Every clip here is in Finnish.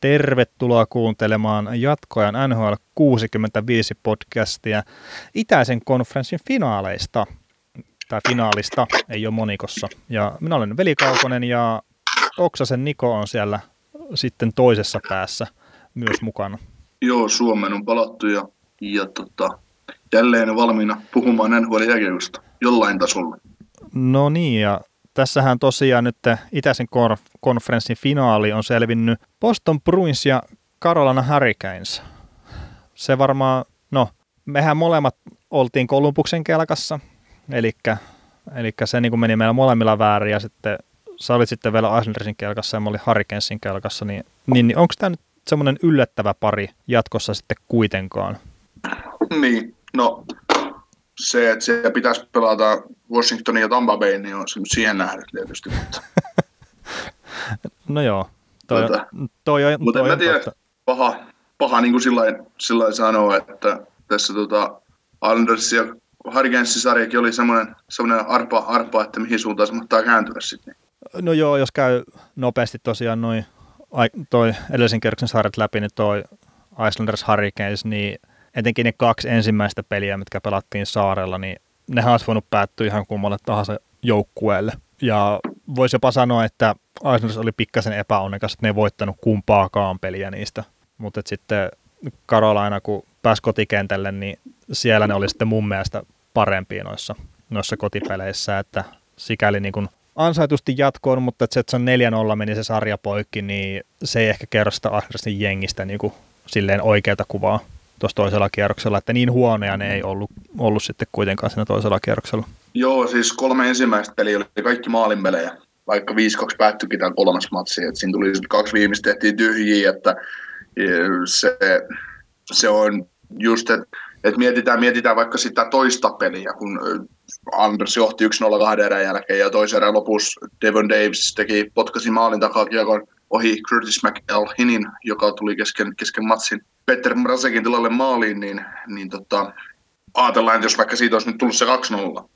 Tervetuloa kuuntelemaan jatkoajan NHL 65 podcastia itäisen konferenssin finaaleista, tai finaalista, ei ole monikossa. Ja minä olen Veli Kaukonen ja Oksasen Niko on siellä sitten toisessa päässä myös mukana. Joo, Suomen on palattu ja, ja tota, jälleen valmiina puhumaan nhl jollain tasolla. No niin, ja tässähän tosiaan nyt itäisen konferenssin finaali on selvinnyt Boston Bruins ja Carolina Hurricanes. Se varmaan, no, mehän molemmat oltiin Kolumbuksen kelkassa, eli, eli se niin kuin meni meillä molemmilla väärin, ja sitten sä olit sitten vielä Islandersin kelkassa ja mä olin Hurricanesin kelkassa, niin, niin, niin onko tämä nyt semmoinen yllättävä pari jatkossa sitten kuitenkaan? Niin, no se, että siellä pitäisi pelata Washingtonin ja Tampa Bay, niin on siihen nähden tietysti. Mutta... no joo. Toi, tuota, toi, toi, mutta en mä tiedä, totta. paha, paha niin kuin sillä sanoa, että tässä tota, Anders ja Hurricanes-sarjakin oli semmoinen, semmoinen arpa, arpa, että mihin suuntaan se mahtaa kääntyä sitten. No joo, jos käy nopeasti tosiaan noin toi edellisen kerroksen sarjat läpi, niin toi Islanders Hurricanes, niin etenkin ne kaksi ensimmäistä peliä, mitkä pelattiin saarella, niin nehän olisi voinut päättyä ihan kummalle tahansa joukkueelle. Ja voisi jopa sanoa, että Islanders oli pikkasen epäonnekas, että ne ei voittanut kumpaakaan peliä niistä. Mutta sitten Karolaina, kun pääsi kotikentälle, niin siellä ne oli sitten mun mielestä parempia noissa, noissa kotipeleissä, että sikäli niin kuin ansaitusti jatkoon, mutta että se, että se on 4-0 meni se sarja poikki, niin se ei ehkä kerro sitä Islandersin jengistä niin kuin silleen oikeata kuvaa tuossa toisella kierroksella, että niin huonoja ne ei ollut, ollut sitten kuitenkaan siinä toisella kierroksella. Joo, siis kolme ensimmäistä peliä oli kaikki maalinpelejä, vaikka 5-2 päättyikin tämä kolmas matsi, että siinä tuli kaksi viimeistä tehtiin tyhjiä, että e, se, se on just, että et mietitään, mietitään vaikka sitä toista peliä, kun Anders johti 1-0 kahden erän jälkeen ja toisen erän lopussa Devon Davis teki potkasi maalin takaa kiekon ohi Curtis McElhinin, joka tuli kesken, kesken matsin Peter Mrasekin tilalle maaliin, niin, niin tota, ajatellaan, että jos vaikka siitä olisi nyt tullut se 2-0,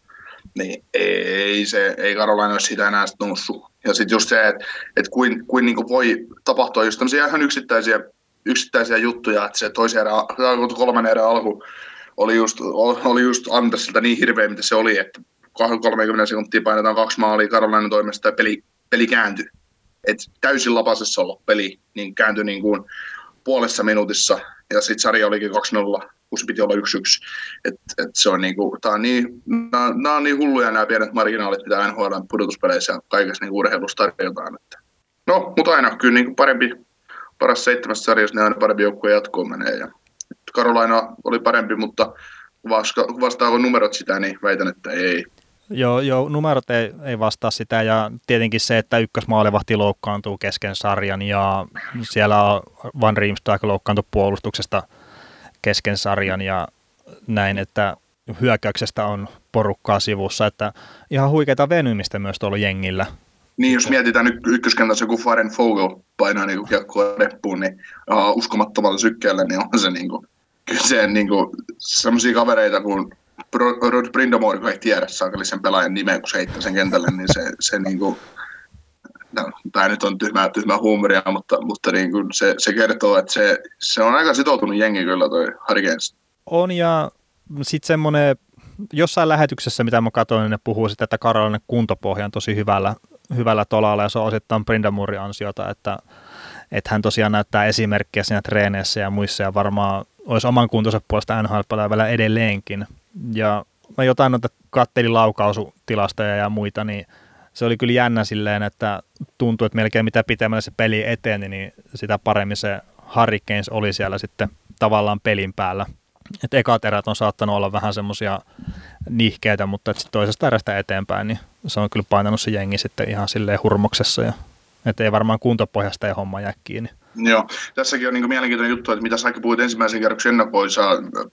niin ei, se, ei Karolainen olisi siitä enää noussut. Ja sitten just se, että et kuin, kuin niin voi tapahtua just tämmöisiä ihan yksittäisiä, yksittäisiä juttuja, että se toisen erä, kolmannen erä alku oli just, oli just Andersilta niin hirveä, mitä se oli, että 30 sekuntia painetaan kaksi maalia Karolainen toimesta ja peli, peli kääntyi. Et täysin lapasessa ollut peli, niin kääntyi niin kuin puolessa minuutissa, ja sitten sarja olikin 2-0, kun se piti olla 1-1. Et, et se on niinku, tää on niin, nää, nää on niin hulluja nämä pienet marginaalit, mitä NHL pudotuspeleissä ja kaikessa niin urheilussa tarjotaan. Että. No, mutta aina kyllä niin parempi, paras seitsemästä sarjassa, niin aina parempi joukkue jatkoon menee. Ja Karolaina oli parempi, mutta vastaako numerot sitä, niin väitän, että ei. Joo, joo numerot ei, ei vastaa sitä ja tietenkin se, että ykkösmaalivahti loukkaantuu kesken sarjan ja siellä Van Riemsdijk loukkaantui puolustuksesta kesken sarjan ja näin, että hyökkäyksestä on porukkaa sivussa, että ihan huikeita venymistä myös tuolla jengillä. Niin, jos mietitään y- ykköskentässä, kun Faren Fogel painaa niin kiekkoa reppuun, niin uh, uskomattomalla sykkeellä, niin on se niin kuin, kyllä se niin kuin, sellaisia kavereita kuin Brindamore, kun ei tiedä saakeli sen pelaajan nimeä, kun se heittää sen kentälle, niin se, se niin kuin, no, tämä nyt on tyhmää, tyhmää huumoria, mutta, mutta niin kuin se, se, kertoo, että se, se on aika sitoutunut jengi kyllä toi Hurricanes. On ja sitten semmoinen, jossain lähetyksessä, mitä mä katsoin, niin ne puhuu sitä, että Karolainen kuntopohja on tosi hyvällä, hyvällä tolalla ja se on osittain Brindamurin ansiota, että, että hän tosiaan näyttää esimerkkiä siinä treeneissä ja muissa ja varmaan olisi oman kuntonsa puolesta NHL vielä edelleenkin. Ja mä jotain noita kattelin laukausutilastoja ja muita, niin se oli kyllä jännä silleen, että tuntui, että melkein mitä pitemmälle se peli eteni, niin sitä paremmin se Hurricanes oli siellä sitten tavallaan pelin päällä. Et ekat erät on saattanut olla vähän semmoisia nihkeitä, mutta sitten toisesta erästä eteenpäin, niin se on kyllä painanut se jengi sitten ihan silleen hurmoksessa. Ja, että ei varmaan kuntopohjasta ei homma jää kiinni. Joo, tässäkin on niin mielenkiintoinen juttu, että mitä säkin puhuit ensimmäisen kerroksen ennakoissa,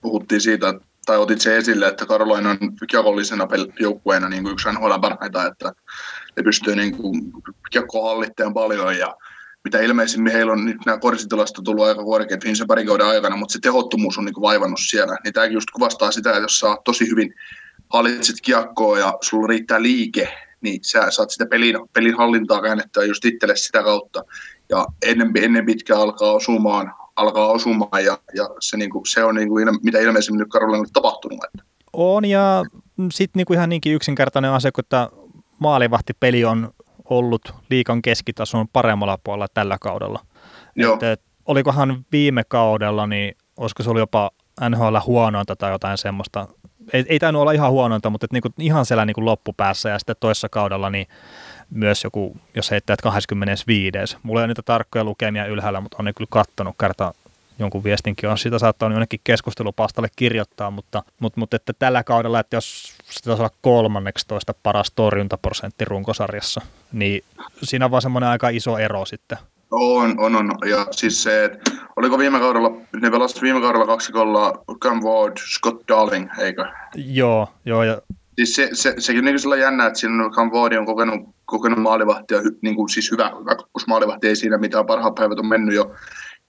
puhuttiin siitä, tai otit se esille, että Karolaina on kiekollisena joukkueena niin kuin yksi NHL parhaita, että ne pystyy niin kuin paljon ja mitä ilmeisimmin heillä on nyt nämä korsitilastot tullut aika korkeat viimeisen parin kauden aikana, mutta se tehottomuus on niin kuin vaivannut siellä. Niin tämäkin just kuvastaa sitä, että jos saa tosi hyvin hallitset kiekkoa ja sulla riittää liike, niin sä saat sitä pelin, pelin hallintaa käännettyä just itselle sitä kautta. Ja ennen, ennen pitkään alkaa osumaan, alkaa osumaan ja, ja se, niin kuin, se on niin kuin, mitä ilmeisemmin nyt Karolainen tapahtunut. Että. On ja sitten niin ihan niinkin yksinkertainen asia, kun että maalivahtipeli on ollut liikan keskitason paremmalla puolella tällä kaudella. Joo. Että, et, olikohan viime kaudella, niin olisiko se oli jopa NHL huonointa tai jotain semmoista. Ei, ei tainnut olla ihan huonointa, mutta et niinku, ihan siellä niinku loppupäässä ja sitten toisessa kaudella niin myös joku, jos heittää 25. Mulla ei ole niitä tarkkoja lukemia ylhäällä, mutta on ne kyllä kattonut kerta jonkun viestinkin on sitä saattanut jonnekin keskustelupastalle kirjoittaa, mutta, mutta, mutta että tällä kaudella, että jos sitä olla kolmanneksi toista paras torjuntaprosentti runkosarjassa, niin siinä on vaan semmoinen aika iso ero sitten. On, on, on. Ja siis se, että oliko viime kaudella, ne pelasivat viime kaudella kaksi kolla Cam Ward, Scott Darling, eikö? Joo, joo. Ja... Siis se, se, sekin on niin jännä, että siinä Cam Ward on kokenut, kokenut maalivahti ja niin kuin siis hyvä, hyvä maalivahti ei siinä mitään, parhaat päivät on mennyt jo.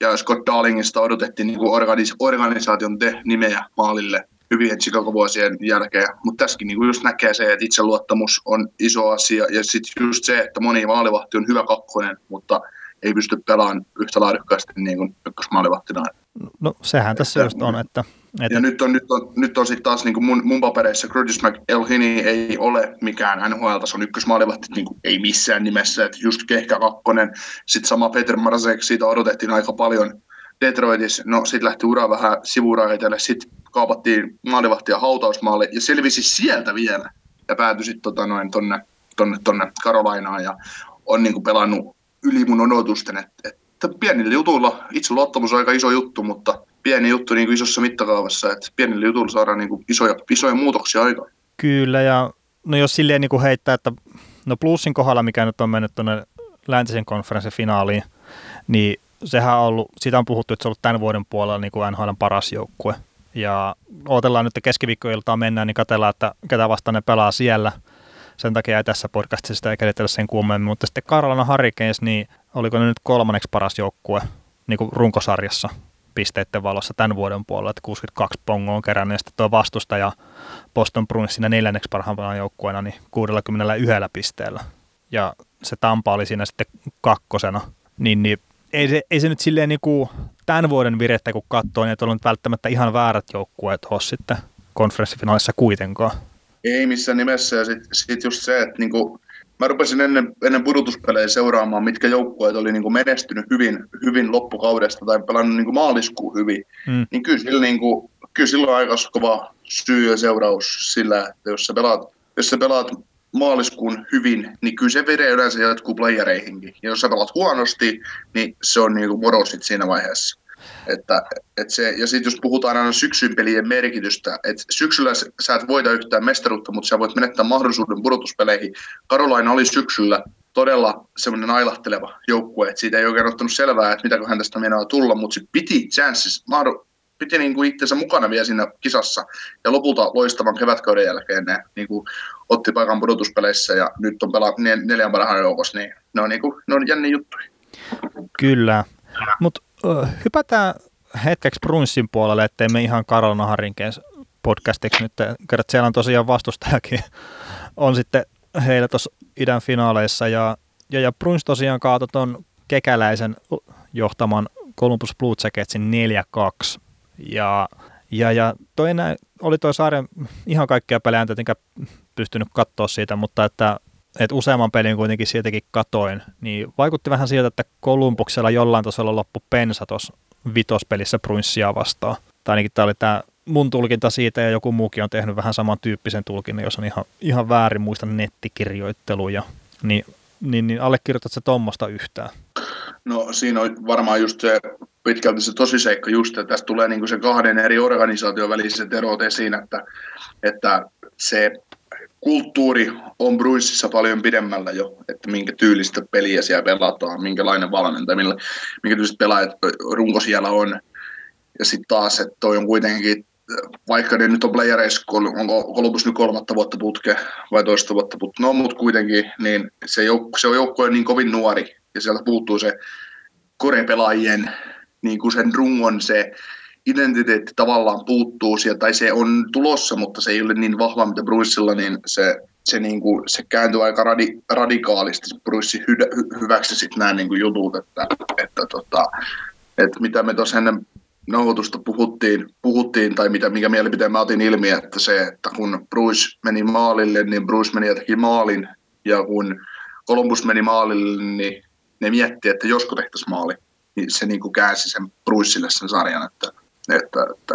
Ja Scott Darlingista odotettiin niin kuin organis- organisaation te nimeä maalille hyvien Chicago-vuosien jälkeen, mutta tässäkin niin kuin just näkee se, että itseluottamus on iso asia, ja sitten just se, että moni maalivahti on hyvä kakkonen, mutta ei pysty pelaamaan yhtä laadukkaasti niin kuin ykkösmaalivahtina. No sehän tässä just on, että... että... Ja nyt on, nyt on, nyt on sitten taas niin kuin mun, mun papereissa Curtis McElhinney ei ole mikään NHL-tason ykkösmaalivahti, niin ei missään nimessä, että just kehkä kakkonen. Sitten sama Peter Marzek, siitä odotettiin aika paljon Detroitissa, no sitten lähti ura vähän sivuraiteille, sitten kaapattiin maalivahtia hautausmaalle ja selvisi sieltä vielä ja päätyi sitten tota noin tonne, tonne, tonne Karolainaan ja on niin kuin pelannut yli mun odotusten, että, että pienillä jutuilla itseluottamus on aika iso juttu, mutta pieni juttu niin kuin isossa mittakaavassa, että pienillä jutuilla saadaan niin kuin isoja, isoja muutoksia aikaan. Kyllä, ja no jos silleen niin kuin heittää, että no plussin kohdalla, mikä nyt on mennyt tuonne läntisen konferenssin finaaliin, niin sehän on ollut, siitä on puhuttu, että se on ollut tämän vuoden puolella niin kuin NHL paras joukkue. Ja odotellaan nyt keskiviikkoiltaan mennään, niin katsellaan, että ketä vastaan ne pelaa siellä – sen takia ei tässä podcastissa sitä ei käsitellä sen kummemmin, mutta sitten Carolina Hurricanes, niin oliko ne nyt kolmanneksi paras joukkue niin runkosarjassa pisteiden valossa tämän vuoden puolella, että 62 pongoa on kerännyt, ja sitten tuo vastustaja Boston Bruins siinä neljänneksi parhaimpana joukkueena, niin 61 pisteellä. Ja se Tampa oli siinä sitten kakkosena, niin, niin ei se, ei se nyt silleen niin kuin tämän vuoden virettä kun katsoo, niin ei ollut välttämättä ihan väärät joukkueet ole sitten konferenssifinaalissa kuitenkaan. Ei missään nimessä. Ja sitten sit just se, että niinku, mä rupesin ennen, ennen pudotuspelejä seuraamaan, mitkä joukkueet oli niinku menestynyt hyvin, hyvin loppukaudesta tai pelannut niinku maaliskuun hyvin. Mm. Niin kyllä sillä, niinku, kyllä sillä on aika kova syy ja seuraus sillä, että jos sä pelaat, jos sä pelaat maaliskuun hyvin, niin kyllä se vire yleensä jatkuu playereihinkin. Ja jos sä pelaat huonosti, niin se on niinku morosit siinä vaiheessa. Että, että se, ja sitten jos puhutaan aina syksyn pelien merkitystä, että syksyllä sä et voita yhtään mestaruutta, mutta sä voit menettää mahdollisuuden pudotuspeleihin. Karolaina oli syksyllä todella semmoinen ailahteleva joukkue, että siitä ei oikein ottanut selvää, että mitäköhän tästä meinaa tulla, mutta se piti chances, piti niin kuin itsensä mukana vielä siinä kisassa. Ja lopulta loistavan kevätkauden jälkeen ne niin kuin otti paikan pudotuspeleissä ja nyt on pelaa neljän parhaan joukossa, niin ne on, niin kuin, ne on jänni juttuja. Kyllä, mutta hypätään hetkeksi Brunssin puolelle, ettei me ihan Karolina Harinkeen podcastiksi nyt, kerran siellä on tosiaan vastustajakin, on sitten heillä tuossa idän finaaleissa, ja, ja, ja Bruns tosiaan kaatoi tuon kekäläisen johtaman Columbus Blue Jacketsin 4-2, ja, ja, ja toi enää, oli toi sarja ihan kaikkia pelejä en tietenkään pystynyt katsoa siitä, mutta että että useamman pelin kuitenkin siitäkin katoin, niin vaikutti vähän siltä, että Kolumbuksella jollain tasolla loppu pensa tuossa vitospelissä Brunssia vastaan. Tai ainakin tämä oli tämä mun tulkinta siitä, ja joku muukin on tehnyt vähän samantyyppisen tulkinnan, jos on ihan, ihan väärin muista nettikirjoitteluja. Niin, niin, niin allekirjoitatko se tuommoista yhtään? No siinä on varmaan just se pitkälti se tosiseikka just, että tässä tulee niin se kahden eri organisaation väliset erot esiin, että, että se kulttuuri on Bruinsissa paljon pidemmällä jo, että minkä tyylistä peliä siellä pelataan, minkälainen valmentaja, millä, minkä tyyliset pelaajat runko siellä on. Ja sitten taas, että toi on kuitenkin, vaikka ne nyt on playereissa, onko Columbus nyt kolmatta vuotta putke vai toista vuotta putke, no mutta kuitenkin, niin se, jouk- se on joukkue niin kovin nuori, ja sieltä puuttuu se korepelaajien niin kuin sen rungon se identiteetti tavallaan puuttuu sieltä, tai se on tulossa, mutta se ei ole niin vahva, mitä Bruissilla, niin se, se, niin kuin, se kääntyi aika radi, radikaalisti. Bruce hy, hy, hyväksyi sitten nämä niin kuin jutut, että, että, tota, että mitä me tuossa ennen nauhoitusta puhuttiin, puhuttiin, tai mitä, mikä mielipiteen mä otin ilmi, että se, että kun Bruce meni maalille, niin Bruce meni ja teki maalin, ja kun Columbus meni maalille, niin ne mietti, että josko tehtäisiin maali. Niin se niin kuin käänsi sen Bruceille sen sarjan, että, että, että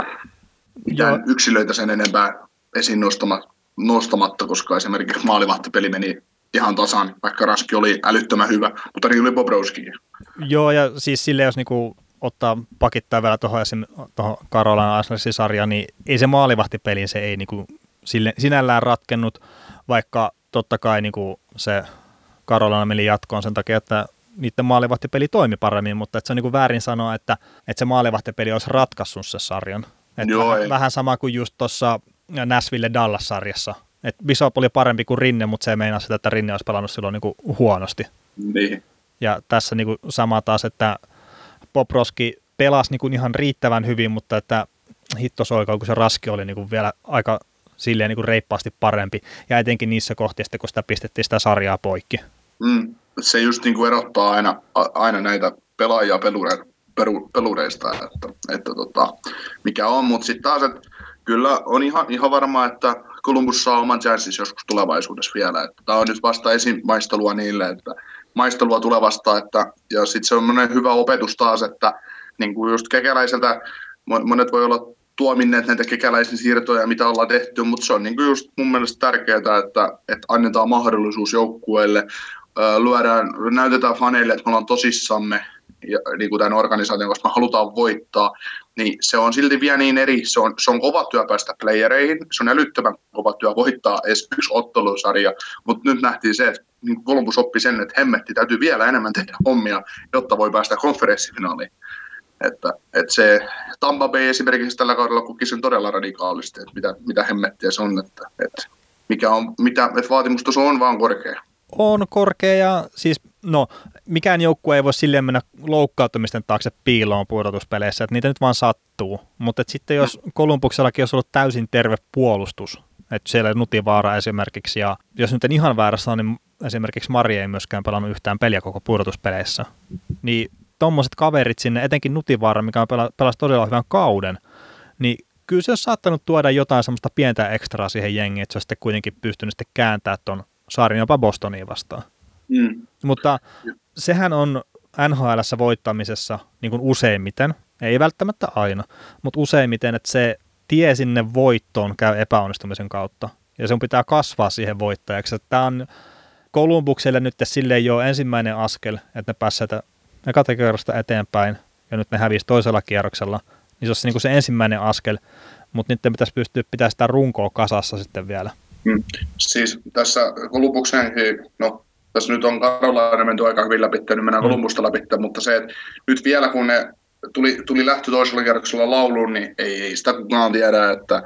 mitään yksilöitä sen enempää esiin nostamatta, nostamatta, koska esimerkiksi maalivahtipeli meni ihan tasan, vaikka Raski oli älyttömän hyvä, mutta niin oli Bobrovski. Joo, ja siis sille jos niinku ottaa pakittaa vielä tuohon Karolan Arsenalin sarjaan, niin ei se maalivahtipeli, se ei niinku sille, sinällään ratkennut, vaikka totta kai niinku se Karolana meni jatkoon sen takia, että niiden maalivahtipeli toimi paremmin, mutta että se on niinku väärin sanoa, että, että se maalivahtipeli olisi ratkaissut se sarjan. Joo, vähän, vähän sama kuin just tuossa Nashville Dallas-sarjassa. Et Bishop oli parempi kuin Rinne, mutta se ei meinaa sitä, että Rinne olisi pelannut silloin niinku huonosti. Niin. Ja tässä niinku sama taas, että Poproski pelasi niin kuin ihan riittävän hyvin, mutta että hittosoikalla, kun se raski oli niin kuin vielä aika silleen niin kuin reippaasti parempi, ja etenkin niissä kohdissa, kun sitä pistettiin sitä sarjaa poikki. Mm, se just niin kuin erottaa aina, aina näitä pelaajia pelure, peru, pelureista, että, että tota, mikä on, mutta sitten taas, että kyllä on ihan, ihan varma, että Columbus saa oman chanssinsa joskus tulevaisuudessa vielä. Tämä on nyt vasta esimaistelua niille, että maistelua tulevasta, että, ja sitten se on hyvä opetus taas, että niin kuin just kekäläiseltä, monet voi olla tuominneet näitä kekäläisen siirtoja, mitä ollaan tehty, mutta se on niin kuin just mun mielestä tärkeää, että, että annetaan mahdollisuus joukkueelle, lyödään, näytetään faneille, että me ollaan tosissamme ja, niin kuin tämän organisaation, koska me halutaan voittaa, niin se on silti vielä niin eri. Se on, se on kova työ päästä playereihin, se on älyttömän kova työ voittaa edes yksi ottelusarja, mutta nyt nähtiin se, että niin Columbus oppi sen, että hemmetti täytyy vielä enemmän tehdä hommia, jotta voi päästä konferenssifinaaliin. Että, että se Tampa Bay esimerkiksi tällä kaudella kuki sen todella radikaalisti, että mitä, mitä hemmettiä se on, että, että mikä on, mitä, että vaatimustaso on vaan korkea. On korkea ja siis no mikään joukkue ei voi silleen mennä loukkaantumisten taakse piiloon pudotuspeleissä, että niitä nyt vaan sattuu. Mutta sitten jos Kolumbuksellakin olisi ollut täysin terve puolustus, että siellä Nutivaara esimerkiksi, ja jos nyt en ihan väärässä on, niin esimerkiksi Mari ei myöskään pelannut yhtään peliä koko pudotuspeleissä, niin tuommoiset kaverit sinne, etenkin Nutivaara, mikä on pela, pelasi todella hyvän kauden, niin kyllä se olisi saattanut tuoda jotain semmoista pientä ekstraa siihen jengiin, että se olisi sitten kuitenkin pystynyt sitten kääntämään tuon saarin jopa Bostoniin vastaan. Mm. Mutta sehän on nhl voittamisessa niin kuin useimmiten, ei välttämättä aina, mutta useimmiten, että se tie sinne voittoon käy epäonnistumisen kautta. Ja sun pitää kasvaa siihen voittajaksi. Tämä on Kolumbukselle nyt sille jo ensimmäinen askel, että ne pääsevät ekata kerrosta eteenpäin, ja nyt ne hävisi toisella kierroksella, niin se olisi niin se ensimmäinen askel, mutta nyt pitäisi pystyä pitämään sitä runkoa kasassa sitten vielä. Hmm. Siis tässä Kolumbuksen, no tässä nyt on Karolainen menty aika hyvin läpi, nyt mennään mm. Kolumbusta läpi, mutta se, että nyt vielä kun ne tuli, tuli lähtö toisella kierroksella lauluun, niin ei, ei sitä kukaan tiedä, että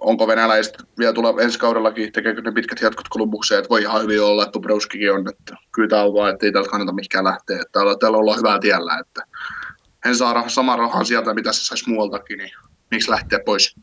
onko venäläiset vielä tulla ensi kaudellakin, tekeekö ne pitkät jatkot Kolumbukseen, että voi ihan hyvin olla, että Browskikin on, että kyllä tämä on vaan, että ei täältä kannata mihinkään lähteä, että täällä, täällä ollaan hyvää tiellä, että en saa sama rahaa sieltä, mitä se saisi muualtakin, niin miksi lähteä pois?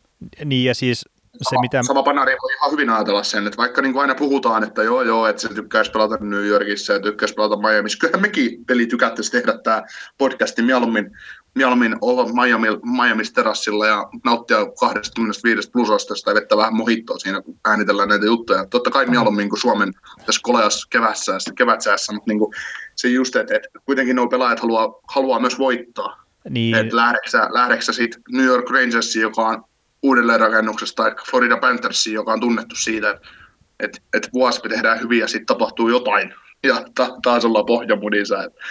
Niin ja siis se, mitä... Sama panari voi ihan hyvin ajatella sen, että vaikka niin kuin aina puhutaan, että joo joo, että se tykkäisi pelata New Yorkissa ja tykkäisi pelata Miamiissa, kyllähän mekin peli tykättäisiin tehdä tämä podcasti mieluummin, mieluummin olla Miami, Miami terassilla ja nauttia 25 plusastasta ja vettä vähän mohittoa siinä, kun äänitellään näitä juttuja. Totta kai mieluummin kuin Suomen tässä koleassa kevässä, kevätsäässä, mutta niin kuin se just, että, että kuitenkin nuo pelaajat haluaa, haluaa myös voittaa. Niin. Että lähdeksä, lähdeksä sitten New York Rangersiin, joka on uudelleenrakennuksesta tai Florida Panthersiin, joka on tunnettu siitä, että, että, että vuosi tehdään hyvin ja sitten tapahtuu jotain ja ta, taas ollaan pohjamudissa. Että,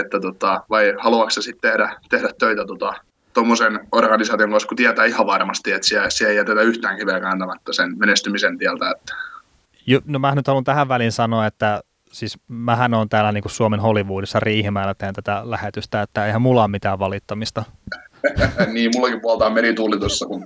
että tota, vai haluatko sitten tehdä, tehdä töitä tota, tuommoisen organisaation kanssa, kun tietää ihan varmasti, että siellä, siellä ei jätetä yhtään kiveä kääntämättä sen menestymisen tieltä. Että. Jo, no mä nyt haluan tähän väliin sanoa, että siis mähän on täällä niin kuin Suomen Hollywoodissa Riihimäellä teen tätä lähetystä, että eihän mulla ole mitään valittamista. niin, mullakin puoltaan merituuli tuossa, kun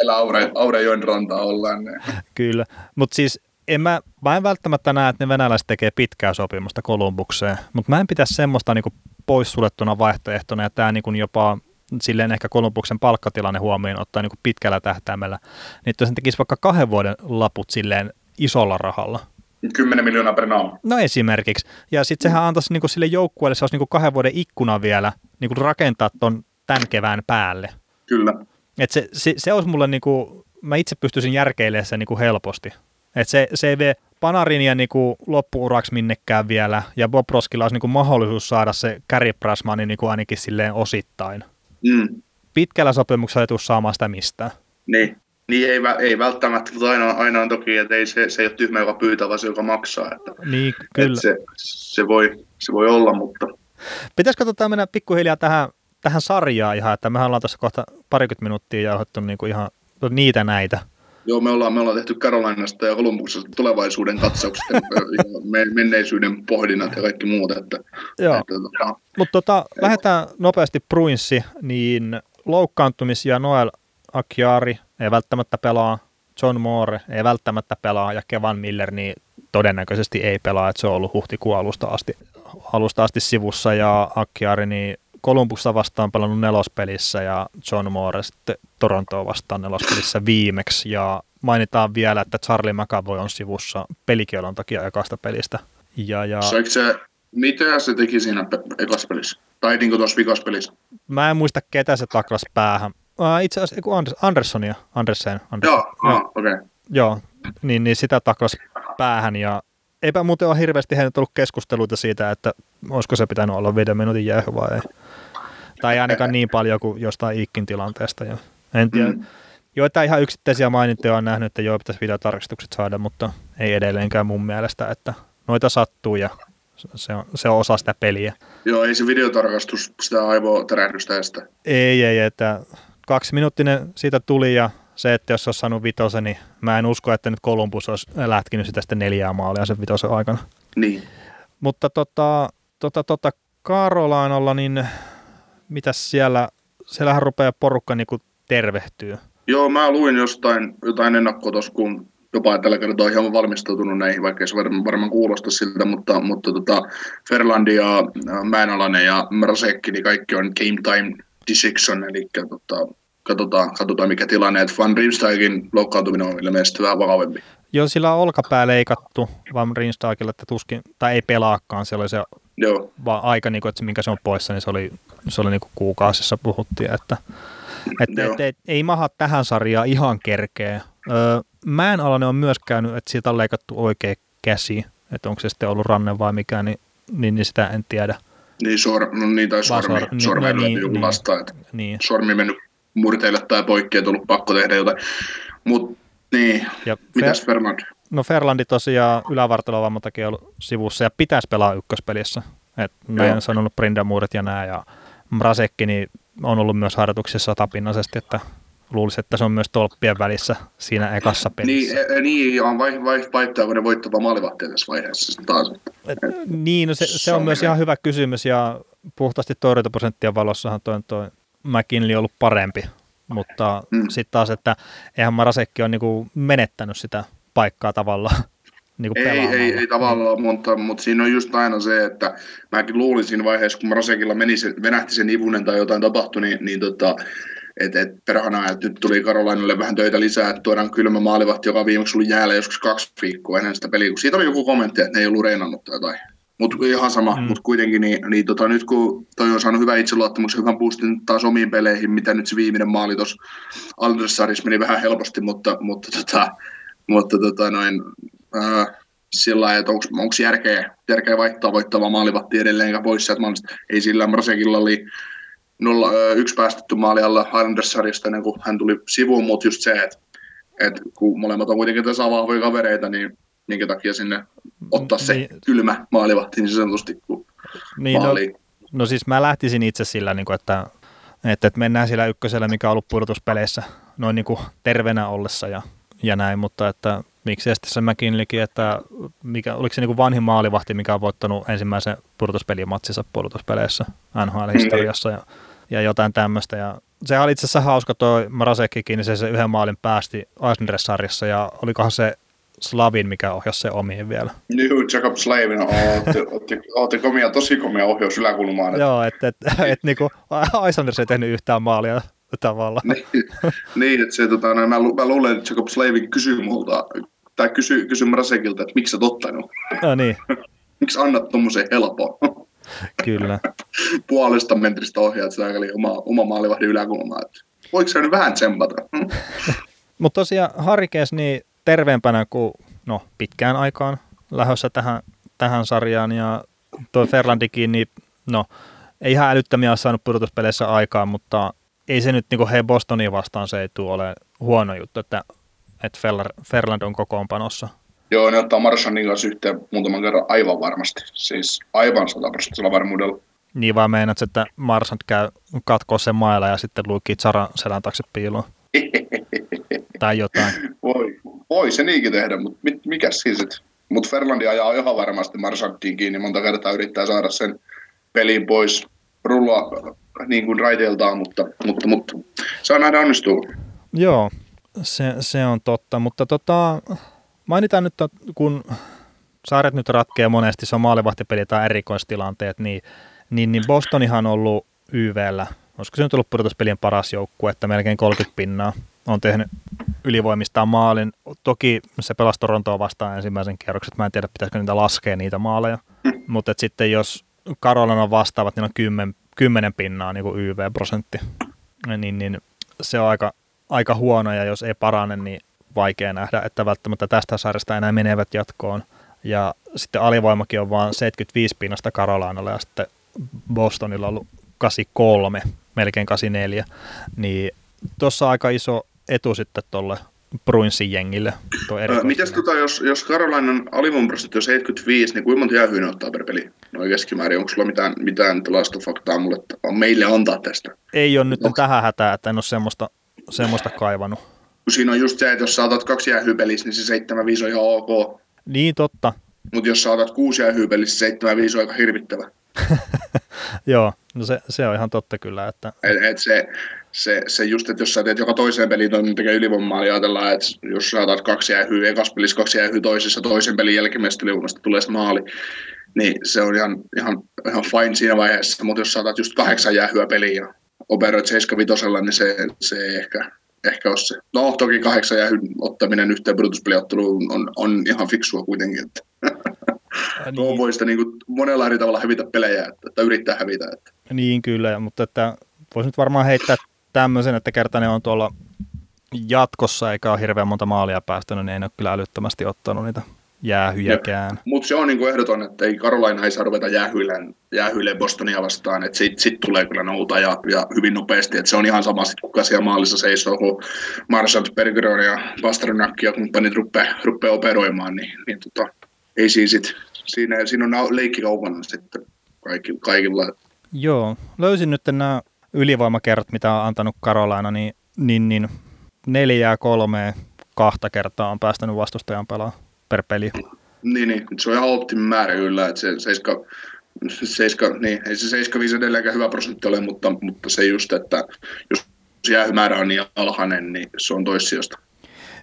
elää Aure, Aurejoen rantaa ollaan. Niin. Kyllä, mutta siis en mä, mä en välttämättä näe, että ne venäläiset tekee pitkää sopimusta Kolumbukseen, mutta mä en pitäisi semmoista niinku poissulettuna vaihtoehtona, ja tämä niinku jopa silleen ehkä Kolumbuksen palkkatilanne huomioon ottaa niinku pitkällä tähtäimellä, niin jos ne tekisi vaikka kahden vuoden laput silleen isolla rahalla. 10 miljoonaa per naama. No esimerkiksi. Ja sitten sehän antaisi niinku sille joukkueelle, se olisi niinku kahden vuoden ikkuna vielä niinku rakentaa ton tämän kevään päälle. Kyllä. Et se, se, se olisi mulle, niinku, mä itse pystyisin järkeilemään sen niinku helposti. Et se, se ei vie Panarinia niinku loppuuraksi minnekään vielä, ja Bob Roskilla olisi niinku mahdollisuus saada se Gary Prasmani niinku ainakin silleen osittain. Mm. Pitkällä sopimuksella ei tule saamaan sitä mistään. Niin. Niin ei, ei välttämättä, mutta aina, aina on toki, että ei se, se ei ole tyhmä, joka pyytää, vaan se, joka maksaa. Että, Niin, kyllä. että se, se, voi, se voi olla, mutta Pitäisikö tota mennä pikkuhiljaa tähän, tähän sarjaan ihan, että mehän ollaan tässä kohta parikymmentä minuuttia jauhettu niinku ihan niitä näitä. joo, me ollaan, me ollaan tehty Carolinasta ja Columbuksesta tulevaisuuden katsaukset ja me, menneisyyden pohdinnat ja kaikki muut. Että, Joo. että, tota, Mutta tota, lähdetään nopeasti Bruinsi, niin loukkaantumisia Noel Akiari ei välttämättä pelaa, John Moore ei välttämättä pelaa ja Kevan Miller niin todennäköisesti ei pelaa, että se on ollut huhtikuun alusta asti, alusta asti sivussa ja Akiari niin Kolumbusta vastaan pelannut nelospelissä ja John Moore sitten Torontoa vastaan nelospelissä viimeksi ja mainitaan vielä, että Charlie McAvoy on sivussa pelikielon takia ekasta pelistä. Ja, ja saiko se, mitä se teki siinä pe- ekassa pelissä? Tai niin kuin tuossa vikassa pelissä? mä en muista ketä se taklas päähän. Äh, itse asiassa Anders, Anderssonia, Andersen, Andersen. Joo, ah, okei. Okay. Joo, niin, niin sitä taklas päähän ja eipä muuten ole hirveästi heidän tullut keskusteluita siitä, että olisiko se pitänyt olla viiden minuutin jäähy vai ei. Tai ainakaan niin paljon kuin jostain Iikin tilanteesta. Ja en tiedä. Mm. Joitain ihan yksittäisiä mainintoja on nähnyt, että joo, pitäisi videotarkastukset saada, mutta ei edelleenkään mun mielestä, että noita sattuu ja se on, se on osa sitä peliä. Joo, ei se videotarkastus sitä aivotärähdystä estä. Ei, ei, että kaksi minuuttinen siitä tuli ja se, että jos olisi saanut vitosen, niin mä en usko, että nyt Columbus olisi lätkinyt sitä sitten neljää maalia sen vitosen aikana. Niin. Mutta tota, tota, tota Karolainalla, niin mitäs siellä, siellähän rupeaa porukka niinku tervehtyy. Joo, mä luin jostain jotain ennakkoa tuossa, kun jopa tällä kertaa hieman valmistautunut näihin, vaikka se varmaan, varmaan kuulosta siltä, mutta, mutta tota, Ferlandi ja äh, Mäenalainen ja Mrasekki, niin kaikki on game time decision, eli tota, katsotaan, katsotaan mikä tilanne, että Van Riemsteikin loukkaantuminen on ilmeisesti vähän vakavempi. Joo, sillä on olkapää leikattu Van Rienstakilla, että tuskin, tai ei pelaakaan, siellä oli se Joo, vaan aika, niin kuin, että se, minkä se on poissa, niin se oli, se oli niin kuin kuukausissa puhuttiin, että et, Joo. et, et, ei maha tähän sarjaan ihan kerkeä. Öö, Mäenalainen on myös käynyt, että siitä on leikattu oikea käsi, että onko se sitten ollut ranne vai mikä, niin, niin, niin sitä en tiedä. niin, sor, no, niin tai sormi, sor- niin, sormi no niin, joku niin. vastaan, että Niin. sormi mennyt murteille tai poikki, että ollut pakko tehdä jotain. Mutta niin, Ja mitäs Fer, Fernand? No Ferlandi tosiaan ylävartalovamman takia ollut sivussa ja pitäisi pelaa ykköspelissä. Et näin on sanonut Brindamuuret ja nämä ja Mrasekki niin on ollut myös harjoituksissa tapinnaisesti, että luulisi, että se on myös tolppien välissä siinä ekassa pelissä. Niin, e, niin on vai, vai, vaihtaako ne voittava maalivahtia tässä vaiheessa taas? Et, niin, no se, se on on myös ihan hyvä kysymys ja puhtaasti torjuntaprosenttien valossahan toi, toi McKinley ollut parempi, mutta. Mm. sitten taas, että eihän Marasekki ole niinku menettänyt sitä paikkaa tavallaan niinku Ei, pelaamalla. ei, ei tavallaan, mutta, mutta siinä on just aina se, että mäkin luulin siinä vaiheessa, kun Rasekilla meni se, venähti sen ivunen tai jotain tapahtui, niin, niin tota, että et perhana, että nyt tuli Karolainille vähän töitä lisää, että tuodaan kylmä maalivahti, joka on viimeksi ollut jäällä joskus kaksi viikkoa ennen sitä peliä, kun siitä oli joku kommentti, että ne ei ollut reenannut tai jotain. Mutta ihan sama, Mm. mutta kuitenkin niin, niin tota, nyt kun toi on saanut hyvän itseluottamuksen, hyvän boostin taas omiin peleihin, mitä nyt se viimeinen maali tuossa Aldersarissa meni vähän helposti, mutta, mutta, tota, mutta tota, noin, ää, sillä lailla, että onko järkeä, järkeä vaihtaa voittavaa maalivahtia edelleenkään pois sieltä maalista. Ei sillä Mrasekilla oli nolla, ö, yksi päästetty maali alla Islanders-sarjasta ennen kuin hän tuli sivuun, mutta just se, että, että kun molemmat on kuitenkin tässä vahvoja kavereita, niin minkä takia sinne ottaa se Niin. kylmä maalivahti niin sanotusti kuin niin, no, maaliin. no siis mä lähtisin itse sillä, niin kuin, että, että, että mennään sillä ykkösellä, mikä on ollut pudotuspeleissä noin niin kuin terveenä ollessa ja, ja näin, mutta että miksi se McKinleykin, että mikä, oliko se niin kuin vanhin maalivahti, mikä on voittanut ensimmäisen pudotuspelimatsinsa pudotuspeleissä NHL-historiassa ja, ja jotain tämmöistä. Ja se oli itse asiassa hauska toi Marasekkikin, niin se, se yhden maalin päästi Eisner-sarjassa ja olikohan se Slavin, mikä ohjasi se omiin vielä. New Jacob Slavin, ootte, ootte, ootte komia, tosi komia ohjaus yläkulmaan. että- Joo, että et, et, niinku, Islanders ei tehnyt yhtään maalia tavallaan. niin, niin, että se, tota, no, mä, lu- mä luulen, että Jacob Slavin kysyy multa tai kysy, kysy Mrasekilta, että miksi sä ottanut? No niin, Miksi annat tuommoisen helpon? kyllä. Puolesta mentristä ohjaat sitä aika oma, oma maalivahdin yläkulmaa. Voiko se nyt vähän tsempata? Mutta tosiaan Harikees niin terveempänä kuin no, pitkään aikaan lähdössä tähän, tähän sarjaan ja toi Ferlandikin, niin no, ei ihan älyttömiä ole saanut pudotuspeleissä aikaan, mutta ei se nyt niin hei Bostonia vastaan se ei tule ole huono juttu, että, että Ferland- Ferland on kokoonpanossa. Joo, ne ottaa Marshanin kanssa yhteen muutaman kerran aivan varmasti. Siis aivan sataprosenttisella varmuudella. Niin vaan meinaat, että Marsant käy katkoo sen mailla ja sitten luikii Zaran selän taakse piiloon. tai jotain. Voi, voi se niinkin tehdä, mutta mit, mikä siis? Mutta Ferlandi ajaa ihan varmasti Marsanttiin kiinni. Monta kertaa yrittää saada sen pelin pois rullaa niin kuin raiteiltaan, mutta, mutta, mutta saa nähdä onnistuu. Joo, se, se on totta, mutta tota, mainitaan nyt, että kun saaret nyt ratkeaa monesti, se on maalivahtipeli tai erikoistilanteet, niin, niin, niin Bostonihan on ollut YVllä, olisiko se nyt ollut pudotuspelien paras joukkue, että melkein 30 pinnaa on tehnyt ylivoimistaan maalin. Toki se pelasi Torontoa vastaan ensimmäisen kierroksen, mä en tiedä pitäisikö niitä laskea niitä maaleja, mutta sitten jos Karolana vastaavat, niin on 10, 10 pinnaa niin kuin YV-prosentti, niin, niin se on aika, aika huono ja jos ei parane, niin vaikea nähdä, että välttämättä tästä sarjasta enää menevät jatkoon. Ja sitten alivoimakin on vain 75 pinnasta Karolainalle ja sitten Bostonilla on ollut 83, melkein 84, niin tuossa aika iso etu sitten tuolle Bruinsin jengille. Öö, mitäs tota, jos, jos Karolainan alivoimaprosentti on 75, niin kuinka monta jäähyä ne ottaa per peli? Noin keskimäärin, onko sulla mitään, mitään tilastofaktaa mulle on meille antaa tästä? Ei ole nyt Onks... tähän hätää, että en ole semmoista, semmoista kaivannut. Siinä on just se, että jos saatat kaksi jäähyä pelissä, niin se 75 on ihan ok. Niin, totta. Mutta jos saatat kuusi jäähyä pelissä, se 75 on aika hirvittävä. Joo, no se, se on ihan totta kyllä. Että... Et, et se, se, se just, että jos sä teet joka toiseen peliin niin tekee ylivoimaa, niin ajatellaan, että jos saatat kaksi jäähyä, ekas pelissä kaksi jäähyä toisessa, toisen pelin jälkimmäisestä ylivoimasta tulee se maali, niin se on ihan, ihan, ihan fine siinä vaiheessa, mutta jos saatat just kahdeksan jäähyä peliä ja operoit 75 niin se, se ehkä, ehkä on se. No toki kahdeksan jäähyn ottaminen yhteen pudotuspeliotteluun on, on ihan fiksua kuitenkin, että niin. Tuo voi sitä niin kuin monella eri tavalla hävitä pelejä, että, että yrittää hävitä. Että. Niin kyllä, mutta että voisi nyt varmaan heittää tämmöisen, että kerta ne on tuolla jatkossa eikä ole hirveän monta maalia päästänyt, niin ei ole kyllä älyttömästi ottanut niitä jäähyjäkään. Mutta se on niin kuin ehdoton, että ei Karolaina ei saa ruveta jäähyille, Bostonia vastaan, että sitten sit tulee kyllä nouta ja, ja, hyvin nopeasti, että se on ihan sama sitten kuka siellä maalissa seisoo, kun Marshall, Bergeron ja Pasternak ja kumppanit rupeaa operoimaan, niin, niin tota, ei siinä sit, siinä, siinä on leikkikaupana sitten kaikilla. kaikilla. Joo, löysin nyt nämä ylivoimakerrat, mitä on antanut Karolaina, niin, niin, niin neljää kolmea kahta kertaa on päästänyt vastustajan pelaa per peli. Niin, niin, se on ihan optimimäärä kyllä, että se seiska, seiska, niin, ei se 75 edelleenkään hyvä prosentti ole, mutta, mutta se just, että jos jäähymäärä on niin alhainen, niin se on toissijoista.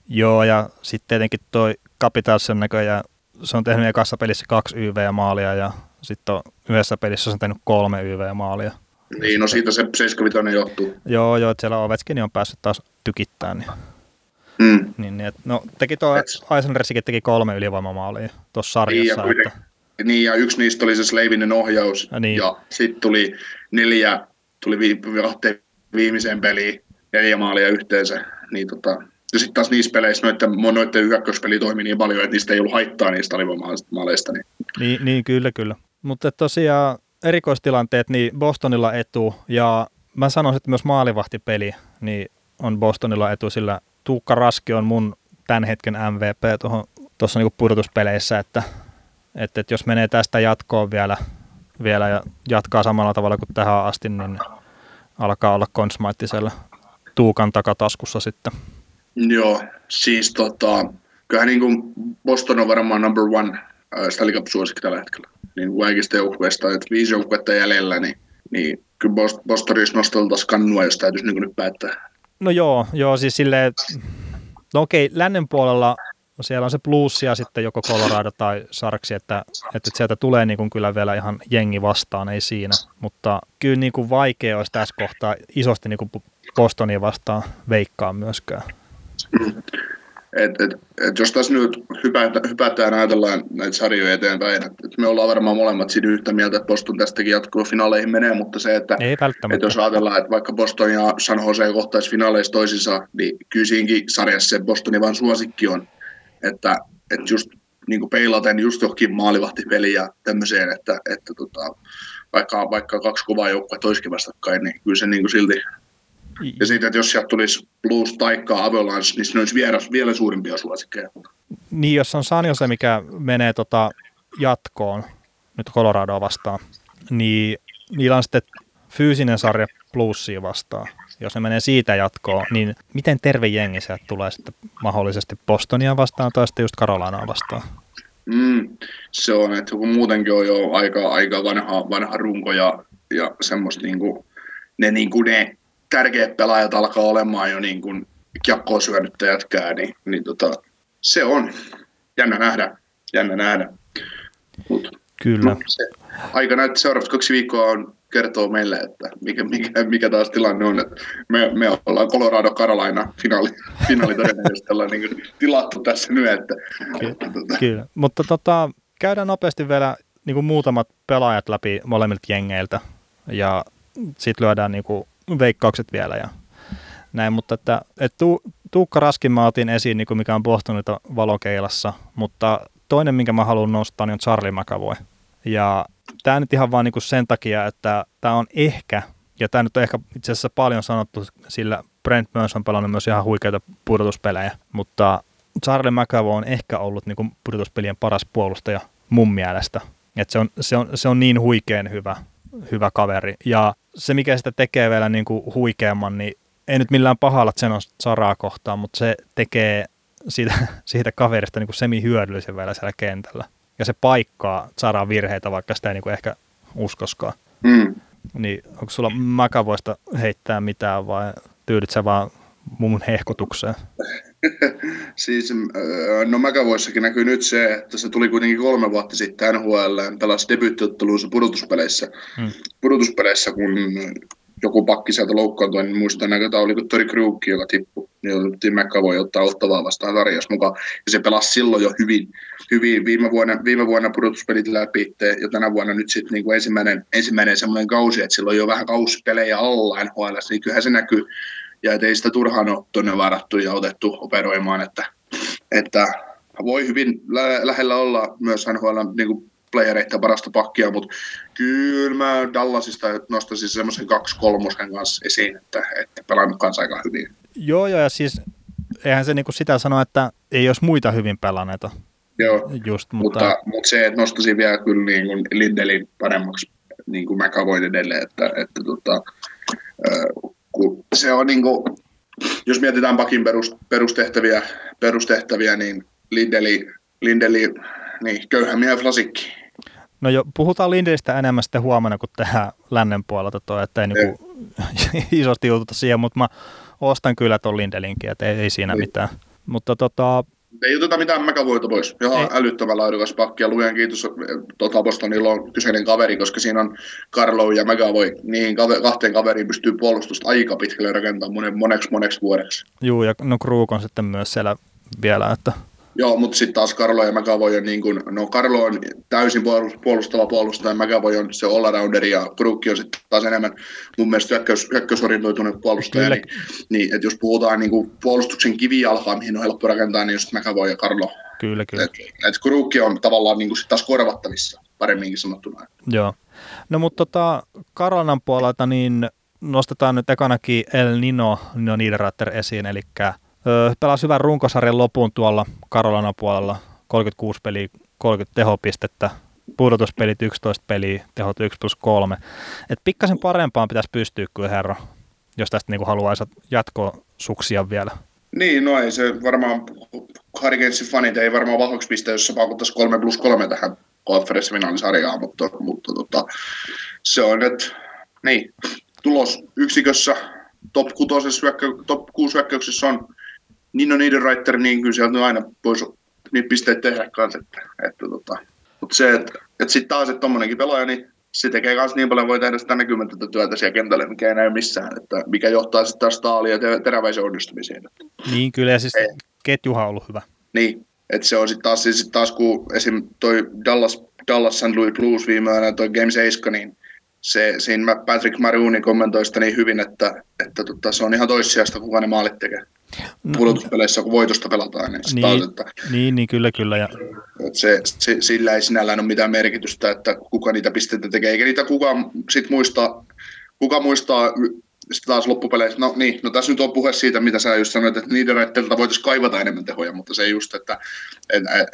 Joo, ja sitten tietenkin toi Capitalsen näköjään, se on tehnyt ekassa pelissä kaksi YV-maalia ja sitten yhdessä pelissä se on tehnyt kolme YV-maalia. Niin, no siitä se 75 johtuu. Joo, joo, että siellä Ovechkin on päässyt taas tykittämään. Niin. Mm. Niin, niin, et, no, teki tuo Eisenressikin teki kolme ylivoimamaalia tuossa sarjassa. Niin ja, että... niin, ja yksi niistä oli se Slavinen ohjaus. Ja, niin. ja sitten tuli neljä, tuli vi, viimeiseen peliin neljä maalia yhteensä. Niin tota, ja sitten taas niissä peleissä noiden, noiden ykköspeli toimi niin paljon, että niistä ei ollut haittaa niistä alivoimaaleista. Niin. Niin, niin, kyllä, kyllä. Mutta tosiaan erikoistilanteet, niin Bostonilla etu, ja mä sanoisin, että myös maalivahtipeli niin on Bostonilla etu, sillä Tuukka Raski on mun tämän hetken MVP tuossa niinku pudotuspeleissä, että, että, että jos menee tästä jatkoon vielä, vielä ja jatkaa samalla tavalla kuin tähän asti, niin alkaa olla konsmaittisella Tuukan takataskussa sitten. Joo, siis tota, kyllähän niin kuin Boston on varmaan number one Stanley Cup-suosikki tällä hetkellä. Niin kaikista joukkueista, että viisi joukkuetta jäljellä, niin, niin kyllä Bostonissa nosteltaisiin kannua, jos täytyisi niin nyt päättää. No joo, joo siis silleen, no okei, lännen puolella siellä on se plussia sitten joko Colorado tai Sarksi, että, että sieltä tulee niin kuin kyllä vielä ihan jengi vastaan, ei siinä, mutta kyllä niin kuin vaikea olisi tässä kohtaa isosti niin kuin Bostonia vastaan veikkaa myöskään. Et, et, et jos tässä nyt hypätään, hypätään ajatellaan näitä sarjoja eteenpäin, että et me ollaan varmaan molemmat siinä yhtä mieltä, että Boston tästäkin jatkuu finaaleihin menee, mutta se, että, Ei että jos ajatellaan, että vaikka Boston ja San Jose kohtaisi finaaleissa toisinsa, niin kyllä siinäkin sarjassa se Bostonin vaan suosikki on, että, että just niin kuin peilaten just johonkin maalivahtipeliin ja tämmöiseen, että, että tota, vaikka, vaikka kaksi kovaa joukkoa toisikin vastakkain, niin kyllä se niin kuin silti ja siitä, että jos sieltä tulisi Blues taikka Avalanche, niin se olisi vielä, vielä suurimpia suosikkeja. Niin, jos on San Jose, mikä menee tota jatkoon, nyt Coloradoa vastaan, niin niillä on sitten fyysinen sarja plussia vastaan. Jos ne menee siitä jatkoon, niin miten terve jengi sieltä tulee sitten mahdollisesti Bostonia vastaan tai sitten just Carolinaa vastaan? Mm, se on, että kun muutenkin on jo aika, aika vanha, vanha runko ja, ja semmoista niin kuin, ne, niin kuin ne tärkeät pelaajat alkaa olemaan jo niin kuin kiekkoa syönyttä jätkää, niin, niin tota, se on jännä nähdä, jännä nähdä. Mut, Kyllä. No, se, aika näyttää seuraavat kaksi viikkoa on kertoo meille, että mikä, mikä, mikä taas tilanne on. Että me, me ollaan Colorado Carolina finaali, finaali todennäköisesti ollaan niin tilattu tässä nyt. Että, Kyllä, tota. kyllä. mutta tota, käydään nopeasti vielä niin kuin muutamat pelaajat läpi molemmilta jengeiltä ja sitten lyödään niin kuin veikkaukset vielä ja näin, mutta että, että tu, Tuukka Raskin mä otin esiin, niin kuin mikä on Bostonilta valokeilassa, mutta toinen, minkä mä haluan nostaa, niin on Charlie McAvoy. Ja tämä nyt ihan vaan niin kuin sen takia, että tämä on ehkä, ja tämä nyt on ehkä itse asiassa paljon sanottu, sillä Brent Burns on pelannut myös ihan huikeita pudotuspelejä, mutta Charlie McAvoy on ehkä ollut niin kuin pudotuspelien paras puolustaja mun mielestä. Et se, on, se, on, se on niin huikean hyvä, hyvä kaveri. Ja se, mikä sitä tekee vielä niin kuin huikeamman, niin ei nyt millään pahalla sen on saraa kohtaan, mutta se tekee siitä, siitä kaverista niin kuin semi-hyödyllisen vielä siellä kentällä. Ja se paikkaa saadaan virheitä, vaikka sitä ei niin kuin ehkä uskoskaan. Mm. Niin onko sulla Mäkävoista heittää mitään vai tyydyt sä vaan mun hehkutukseen? siis, no Mäkävoissakin näkyy nyt se, että se tuli kuitenkin kolme vuotta sitten NHL, pelasi debyyttiotteluissa pudotuspeleissä, hmm. pudotuspeleissä, kun joku pakki sieltä loukkaantui, niin muistan, että oliko Tori Krugki, joka tippui, niin Tim McAvoy ottaa ottavaa vastaan sarjassa mukaan. Ja se pelasi silloin jo hyvin. hyvin. Viime, vuonna, viime vuonna pudotuspelit läpi ja tänä vuonna nyt sitten niin ensimmäinen, ensimmäinen semmoinen kausi, että silloin jo vähän kausipelejä alla NHL, niin kyllähän se näkyy. Ja ei sitä turhaan ole tuonne varattu ja otettu operoimaan, että, että voi hyvin lä- lähellä olla myös NHL niin kuin playereita parasta pakkia, mutta kyllä mä Dallasista nostaisin semmoisen kaksi kolmosen kanssa esiin, että, että pelannut kanssa aika hyvin. Joo, joo, ja siis eihän se niinku sitä sano, että ei olisi muita hyvin pelanneita. Joo, Just, mutta, mutta, mutta se, että nostaisin vielä kyllä niin kuin Lindelin paremmaksi niin kuin McAvoy edelleen, että, että tota, kun se on niin kuin, jos mietitään pakin perustehtäviä, perustehtäviä niin Lindeli, Lindeli niin köyhä miehen flasikki. No jo, puhutaan Lindelistä enemmän sitten huomenna, kun tehdään lännen puolelta toi, että ei niinku isosti jututa siihen, mutta mä ostan kyllä tuon Lindelinkin, että ei, ei siinä niin. mitään. Mutta tota, ei oteta mitään mäkävoita pois. Ihan ei. älyttömän laadukas pakki ja lujen kiitos. Tota Bostonilla on kyseinen kaveri, koska siinä on Carlo ja McAvoy. Niihin kahteen kaveriin pystyy puolustusta aika pitkälle rakentamaan moneksi moneksi vuodeksi. Juu, ja no Krug on sitten myös siellä vielä, että Joo, mutta sitten taas Karlo ja McAvoy on niin kuin, no Karlo on täysin puolustava puolustaja, McAvoy on se all-rounderi ja Krukki on sitten taas enemmän mun mielestä hyökkäys, hyökkäysorientoitunut puolustaja. Kyllä. Niin, niin, että jos puhutaan niin kuin puolustuksen kivijalkaa, mihin on helppo rakentaa, niin just McAvoy ja Karlo. Kyllä, kyllä. Et, et Krukki on tavallaan niin kuin sit taas korvattavissa, paremminkin sanottuna. Joo. No mutta tota, Karolanan puolelta niin nostetaan nyt ekanakin El Nino, Nino Niederreiter esiin, eli Öö, pelasi hyvän runkosarjan lopun tuolla Karolana puolella, 36 peliä, 30 tehopistettä, pudotuspelit 11 peliä, tehot 1 plus 3. Et pikkasen parempaan pitäisi pystyä kyllä herra, jos tästä niinku haluaisi jatkoa suksia vielä. Niin, no ei se varmaan, Hurricanesin fanit ei varmaan vahvaksi pistä, jos se paukuttaisi 3 plus 3 tähän konferenssifinaalisarjaan, mutta, mutta tota, se on, että niin, tulos yksikössä top 6 top 6 hyökkäyksessä on Nino Niederreiter, niin kyllä sieltä aina voisi niitä pisteitä tehdä kanssa. Että, että tota. Mutta se, että, että sitten taas, että tommonenkin pelaaja, niin se tekee myös niin paljon, voi tehdä sitä näkymätöntä työtä siellä kentällä, mikä ei näy missään, että mikä johtaa sitten taas Staalin ja teräväisen onnistumiseen. Niin kyllä, ja siis ei. ketjuhan on ollut hyvä. Niin, että se on sitten taas, siis sit taas kun esim. toi Dallas, Dallas St. Louis Blues viime aina toi Game 7, niin se, siinä Patrick Mariuni kommentoi sitä niin hyvin, että, että tota, se on ihan toissijasta, kuka ne maalit tekee. No, Pudotuspeleissä, kun voitosta pelataan. Niin, niin, taas, että, niin, niin, kyllä, kyllä. Ja... Että se, se, sillä ei sinällään ole mitään merkitystä, että kuka niitä pisteitä tekee, eikä niitä kuka sit muistaa, kuka muistaa sitten taas loppupeleissä, no niin, no tässä nyt on puhe siitä, mitä sä just sanoit, että niiden raitteilta voitaisiin kaivata enemmän tehoja, mutta se just, että et, et,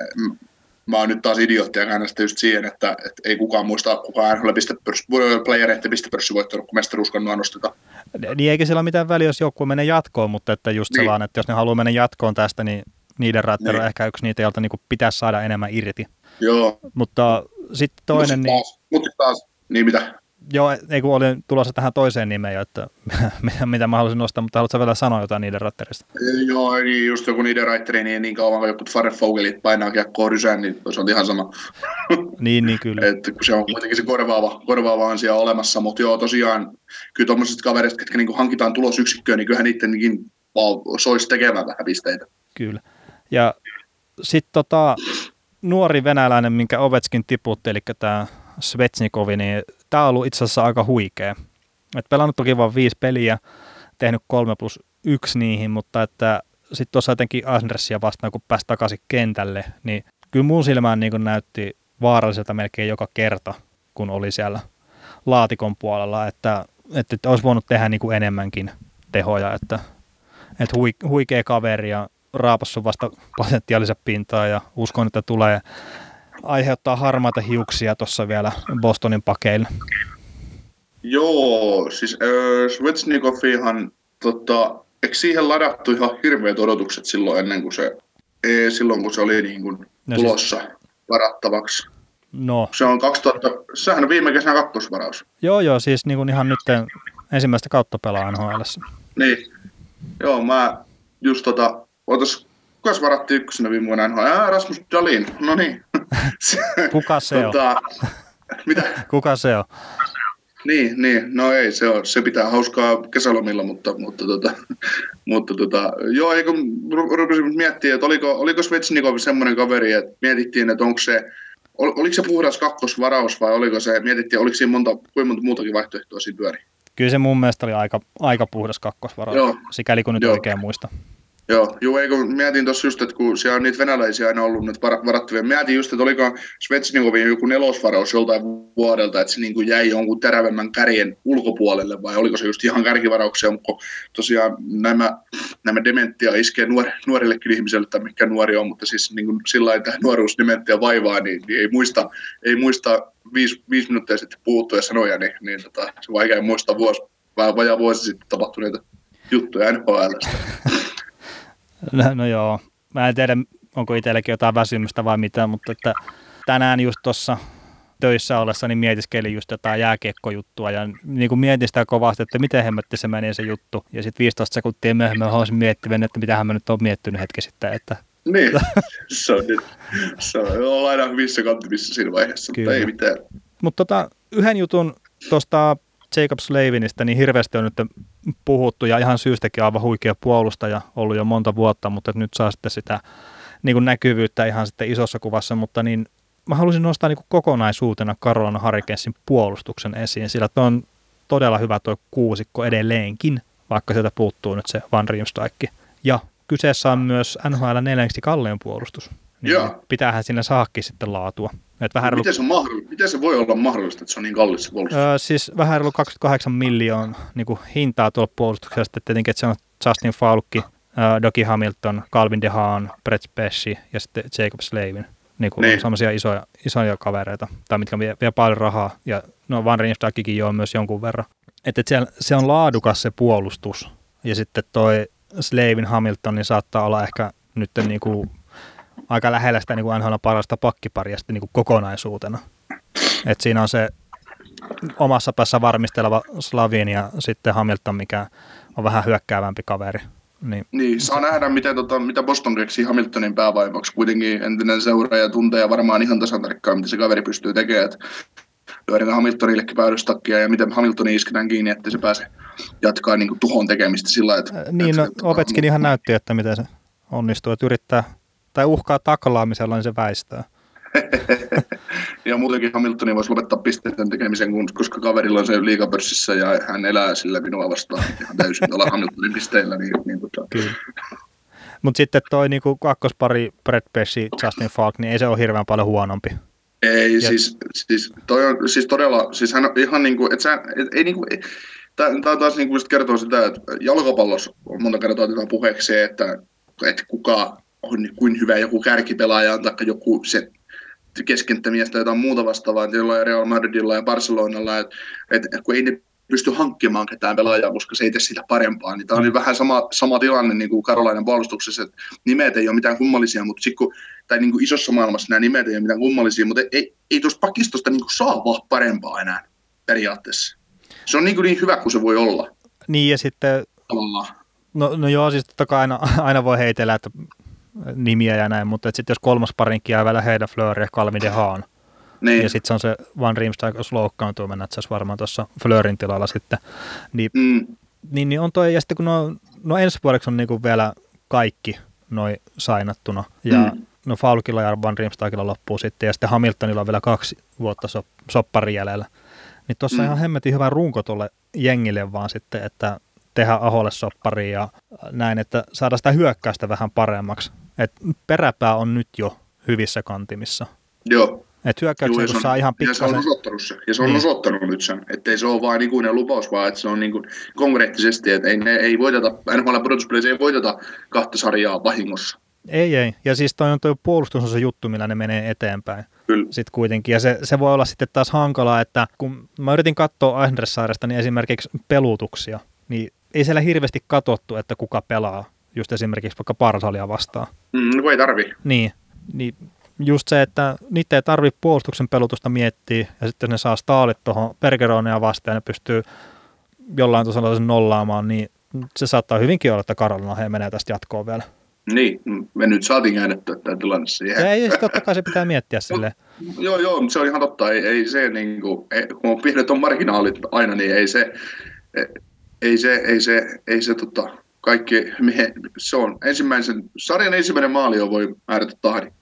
mä oon nyt taas idiottia käännästä just siihen, että, että ei kukaan muista, kuka NHL playereiden pistepörssi voittanut, kun mestaruuskannua nostetaan. Niin eikä sillä ole mitään väliä, jos joku menee jatkoon, mutta että just niin. se vaan, että jos ne haluaa mennä jatkoon tästä, niin niiden rattero niin. on ehkä yksi niitä, joilta niin pitäisi saada enemmän irti. Joo. Mutta sitten toinen... Mutta taas, niin... mutta taas, niin mitä? Joo, ei kun olin tulossa tähän toiseen nimeen jo, että mitä, mä haluaisin nostaa, mutta haluatko vielä sanoa jotain niiden ratterista? Joo, niin just joku niiden ratteri, niin niin kauan kun joku Farrefogelit painaa kiekkoa rysään, niin se on ihan sama. niin, niin kyllä. että kun se on kuitenkin se korvaava, korvaava asia olemassa, mutta joo, tosiaan kyllä tuommoisista kavereista, jotka niin hankitaan tulosyksikköön, niin kyllähän niidenkin soisi tekemään vähän pisteitä. Kyllä. Ja sitten tota, nuori venäläinen, minkä Ovetskin tiputti, eli tämä Svetsnikovi, niin tämä on ollut itse asiassa aika huikea. Et pelannut toki vain viisi peliä, tehnyt kolme plus yksi niihin, mutta että sitten tuossa jotenkin Asnersia vastaan, kun pääsi takaisin kentälle, niin kyllä mun silmään niin näytti vaaralliselta melkein joka kerta, kun oli siellä laatikon puolella, että, että, että olisi voinut tehdä niin kuin enemmänkin tehoja, että, että huikea kaveri ja raapassu vasta potentiaalisen pintaa ja uskon, että tulee aiheuttaa harmaita hiuksia tuossa vielä Bostonin pakeille. Joo, siis äh, Svetsnikovihan, tota, eikö siihen ladattu ihan hirveät odotukset silloin ennen kuin se, ee, silloin kun se oli niin kuin no siis- tulossa siis... varattavaksi? No. Se on 2000, sehän on viime kesänä kakkosvaraus. Joo, joo, siis niin kuin ihan nyt ensimmäistä kautta pelaa nhl Niin. Joo, mä just tota, otas Kukas varatti ykkösenä viime vuonna NHL? Rasmus Dalin, no niin. Kuka se tota, on? Mitä? Kuka se on? Niin, niin, no ei, se, on, se pitää hauskaa kesälomilla, mutta, mutta, tota, mutta tota, joo, eikö rupesin miettiä, että oliko, oliko Svetsnikov semmoinen kaveri, että mietittiin, että onko se, ol, oliko se puhdas kakkosvaraus vai oliko se, mietittiin, oliko siinä monta, kuinka monta muutakin vaihtoehtoa siinä pyöri? Kyllä se mun mielestä oli aika, aika puhdas kakkosvaraus, joo. sikäli kun nyt joo. oikein muista. Joo, juu, ei kun mietin tuossa just, että kun siellä on niitä venäläisiä aina ollut nyt varattavia. Mietin just, että oliko Svetsnikovin joku nelosvaraus joltain vuodelta, että se niin kuin jäi jonkun terävemmän kärjen ulkopuolelle, vai oliko se just ihan kärkivarauksia, mutta tosiaan nämä, nämä dementia iskee nuor, nuorillekin ihmisille, tai mikä nuori on, mutta siis niin kuin sillä lailla nuoruus dementia vaivaa, niin, niin, ei muista, ei muista viisi, viisi minuuttia sitten puhuttuja sanoja, niin, niin tota, se vaikea muistaa vuosi, vähän vajaa vuosi sitten tapahtuneita juttuja NHLstä. No, no joo, mä en tiedä, onko itsellekin jotain väsymystä vai mitä, mutta että tänään just tuossa töissä ollessa niin mietiskelin just jotain jääkiekkojuttua ja niin kuin mietin sitä kovasti, että miten hemmetti se meni se juttu. Ja sitten 15 sekuntia myöhemmin olisin miettinyt, että mitä mä nyt on miettinyt hetki sitten. Että... Niin, se on, nyt, se on aina hyvissä kantimissa siinä vaiheessa, Kyllä. mutta ei mitään. Mutta tota, yhden jutun tuosta Jacob Slavinista niin hirveästi on nyt puhuttu ja ihan syystäkin aivan huikea puolustaja ollut jo monta vuotta, mutta nyt saa sitten sitä niin kuin näkyvyyttä ihan sitten isossa kuvassa, mutta niin mä haluaisin nostaa niin kuin kokonaisuutena Carolina Hurricanesin puolustuksen esiin, sillä tuo on todella hyvä tuo kuusikko edelleenkin, vaikka sieltä puuttuu nyt se Van Riemsdijk. Ja kyseessä on myös NHL neljänneksi kallein puolustus. Niin Joo. pitäähän sinne saakin sitten laatua. Et vähän miten, se on miten se voi olla mahdollista, että se on niin kallis se puolustus? Öö, siis vähän reilu 28 miljoonaa niin hintaa tuolla puolustuksesta. Tietenkin, että se on Justin Falkki, äh, Doki Hamilton, Calvin DeHaan, Brett Pesci ja sitten Jacob Slavin. Niin kuin niin. sellaisia isoja, isoja kavereita, tai mitkä vie, vie paljon rahaa. Ja no Van Riemsdijkikin jo on myös jonkun verran. Että et siellä, se on laadukas se puolustus. Ja sitten toi Slavin Hamilton niin saattaa olla ehkä nyt niin kuin aika lähellä sitä niin kuin NHL parasta pakkiparia sitten niin kuin kokonaisuutena. Et siinä on se omassa päässä varmisteleva Slavin ja sitten Hamilton, mikä on vähän hyökkäävämpi kaveri. Niin, niin saa nähdä, miten, tota, mitä Boston keksii Hamiltonin päävaivaksi. Kuitenkin entinen seuraaja tuntee varmaan ihan tasan tarkkaan, mitä se kaveri pystyy tekemään. Et Hamiltonillekin päädystakkia ja miten Hamiltoni isketään kiinni, että se pääsee jatkaa niin kuin tuhon tekemistä sillä että... Niin, no, Opetskin ihan näytti, että miten se onnistuu, että yrittää tai uhkaa taklaamisella, niin se väistää. ja muutenkin Hamiltonin voisi lopettaa pisteiden tekemisen, koska kaverilla on se liikapörssissä ja hän elää sillä minua vastaan ihan täysin olla Hamiltonin pisteillä. Niin, niin tota. Mutta sitten toi niinku kakkospari Brett Pesci, Justin Falk, niin ei se ole hirveän paljon huonompi. Ei, ja... siis, siis, toi on, siis todella, siis hän on ihan niin kuin, että sä, et, ei niin kuin, Tämä taas niin kuin kertoo sitä, että jalkapallossa on monta kertaa otetaan puheeksi se, että, että kuka on kuin hyvä joku kärkipelaaja on, tai joku se keskenttämiestä tai jotain muuta vastaavaa, jollain Real Madridilla ja Barcelonalla, että, että kun ei ne pysty hankkimaan ketään pelaajaa, koska se ei tee sitä parempaa. Niin tämä on vähän sama, sama tilanne niin kuin Karolainen puolustuksessa, että nimet ei ole mitään kummallisia, mutta sit kun, tai niin kuin isossa maailmassa nämä nimet ei ole mitään kummallisia, mutta ei, ei tuosta pakistosta niin kuin saa vaan parempaa enää periaatteessa. Se on niin, kuin niin hyvä kuin se voi olla. Niin ja sitten... Tavallaan. No, no joo, siis totta kai aina, aina voi heitellä, että nimiä ja näin, mutta sitten jos kolmas parinkin jää vielä heidän Fleur ja Calvin de Haan, niin. ja sitten se on se Van Riemsdijk, jos loukkaantuu, mennä itse varmaan tuossa Fleurin tilalla sitten, niin, mm. niin, niin on toi, ja sitten kun no, no ensi vuodeksi on niinku vielä kaikki noin sainattuna, ja mm. no Faulkilla ja Van Riemsdijkilla loppuu sitten, ja sitten Hamiltonilla on vielä kaksi vuotta so, soppari jäljellä, niin tuossa mm. ihan hemmetin hyvä runko tuolle jengille vaan sitten, että tehdä Aholle soppari ja näin, että saada sitä hyökkäystä vähän paremmaksi. Et peräpää on nyt jo hyvissä kantimissa. Joo. Et hyökkäyksiä, kun saa ihan pikkasen... Ja se on osoittanut se. Ja se on niin. osoittanut nyt sen. Että ei se ole vain ikuinen lupaus, vaan että se on niin kuin konkreettisesti, että ei, ne ei voiteta, NHL pudotuspeleissä ei voiteta kahta sarjaa vahingossa. Ei, ei. Ja siis toi on tuo puolustus on se juttu, millä ne menee eteenpäin. Kyllä. Sitten kuitenkin. Ja se, se voi olla sitten taas hankalaa, että kun mä yritin katsoa Eisnersaaresta, niin esimerkiksi pelutuksia, niin ei siellä hirveästi katsottu, että kuka pelaa just esimerkiksi vaikka Parsalia vastaan. Mm, no ei tarvi. Niin, niin just se, että niitä ei tarvitse puolustuksen pelutusta miettiä, ja sitten ne saa staalit tuohon Pergeronea vastaan, ja ne pystyy jollain tasolla sen nollaamaan, niin se saattaa hyvinkin olla, että Karolina he menee tästä jatkoon vielä. Niin, me nyt saatiin käännettyä tämä tilanne siihen. Ei, totta kai se pitää miettiä sille. joo, joo, se on ihan totta. Ei, ei se, niin kuin, ei, kun on pienet on marginaalit aina, niin ei se, ei se, ei se, ei se tota, kaikki, se on ensimmäisen, sarjan ensimmäinen maali on voi määrätä tahdin.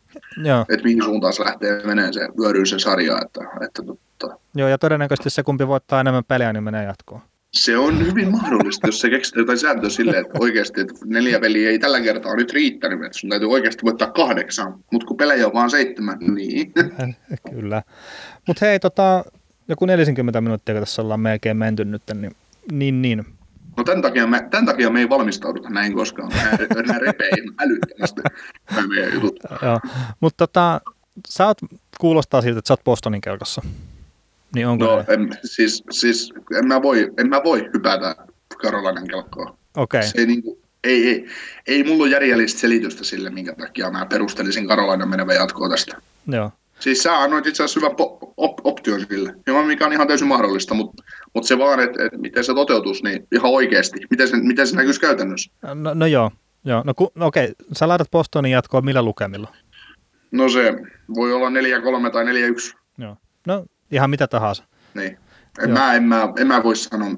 Joo. Että mihin suuntaan se lähtee menee se vyöryy se sarja. Että, että, tota. Joo, ja todennäköisesti se kumpi voittaa enemmän peliä, niin menee jatkoon. Se on hyvin mahdollista, jos se keksii jotain sääntöä silleen, että oikeasti että neljä peliä ei tällä kertaa nyt riittänyt, että sun täytyy oikeasti voittaa kahdeksan, mutta kun pelejä on vaan seitsemän, niin. Kyllä. Mutta hei, tota, joku 40 minuuttia, kun tässä ollaan melkein menty nyt, niin niin, niin. No tämän takia, me, tämän takia me ei valmistauduta näin koskaan. Nämä repee älyttömästi meidän jutut. Joo, mutta tota, sä oot, kuulostaa siltä, että sä oot Bostonin kelkassa. Niin onko no, en, siis, siis en, mä voi, en mä voi hypätä Karolainen kelkkoon. Okei. Okay. Se ei, niin kuin, ei, ei, ei mulla ole järjellistä selitystä sille, minkä takia mä perustelisin Karolainen menevä jatkoa tästä. Joo. Siis sä annoit itse asiassa hyvän op- option sille, mikä on ihan täysin mahdollista, mutta, mutta se vaan, että, että miten se toteutus, niin ihan oikeasti, miten se, miten se näkyisi käytännössä. No, no joo, joo. No, ku, no okei, sä laitat Bostonin jatkoon millä lukemilla? No se voi olla 4-3 tai 4-1. Joo, no ihan mitä tahansa. Niin. En mä, en, mä, en mä voi sanoa.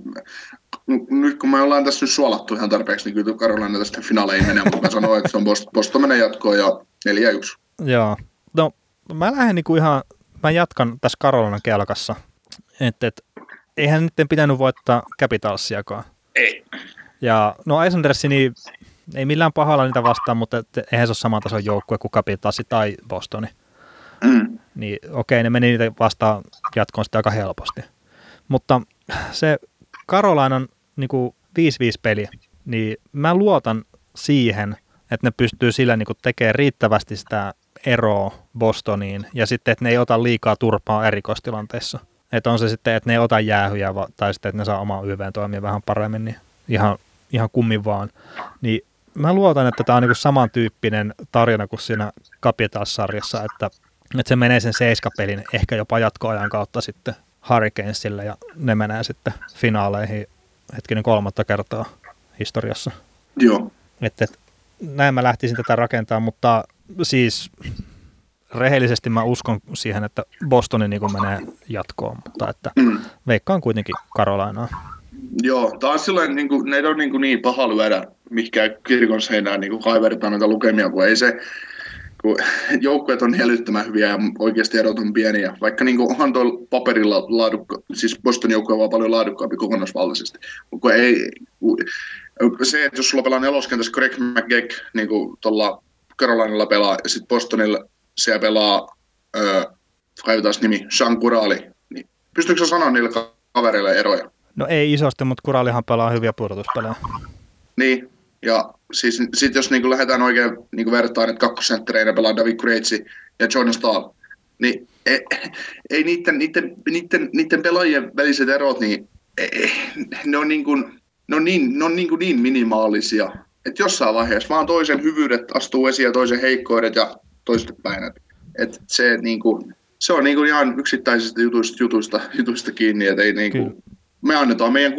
Nyt kun me ollaan tässä nyt suolattu ihan tarpeeksi, niin kyllä Karolainen tästä finaaleihin menee, mutta mä sanoin, että se on Boston menee jatkoon ja 4-1. Joo. No mä lähden niinku ihan, mä jatkan tässä Karolainen kelkassa. Että et, eihän nyt pitänyt voittaa Capitalsiakaan. Ei. Ja no Eisendersi, niin ei millään pahalla niitä vastaan, mutta et, eihän se ole saman tason joukkue kuin Capitalsi tai Bostoni. Mm. Niin okei, ne meni niitä vastaan jatkoon sitä aika helposti. Mutta se Karolainan niin 5-5 peli, niin mä luotan siihen, että ne pystyy sillä niin tekemään riittävästi sitä eroa Bostoniin ja sitten, että ne ei ota liikaa turpaa erikoistilanteissa. Että on se sitten, että ne ei ota jäähyjä tai sitten, että ne saa oma YVn toimia vähän paremmin, niin ihan, ihan kummin vaan. Niin mä luotan, että tämä on niin samantyyppinen tarina kuin siinä Capitals-sarjassa, että, että se menee sen seiskapelin ehkä jopa jatkoajan kautta sitten Hurricanesille ja ne menee sitten finaaleihin hetkinen kolmatta kertaa historiassa. Joo. Että, että näin mä lähtisin tätä rakentamaan, mutta siis rehellisesti mä uskon siihen, että Bostoni niin menee jatkoon, mutta että veikkaan kuitenkin Karolainaa. Joo, taas silloin niin kuin, ne on niin, kuin niin paha lyödä mihinkään kirkon seinään niin kaivertaa näitä lukemia, kun ei se, kun joukkueet on niin älyttömän hyviä ja oikeasti erot on pieniä. Vaikka niin kuin, onhan tuolla paperilla laadukka, siis Boston joukkue on vaan paljon laadukkaampi kokonaisvaltaisesti. Kun ei, se, että jos sulla pelaa neloskentässä Greg McGeck, niin tuolla Carolinalla pelaa, ja sitten Bostonilla siellä pelaa, öö, kaivetaan nimi, Sean Kurali, niin pystyykö sanoa niille kavereille eroja? No ei isosti, mutta Kuralihan pelaa hyviä pudotuspelejä. Niin, ja siis sit jos niin lähdetään oikein niin vertaan, että kakkosenttereinä pelaa David Krejci ja John Stahl, niin ei, ei niiden, niiden, niiden, niiden, pelaajien väliset erot, niin ei, ne on niin, kuin, ne on niin, ne on niin, kuin niin minimaalisia, että jossain vaiheessa vaan toisen hyvyydet astuu esiin ja toisen heikkoudet ja toiset päin. Et, et se, niin kuin, se on niin kuin ihan yksittäisistä jutuista, jutuista, jutuista kiinni, että ei niin kuin, me annetaan meidän,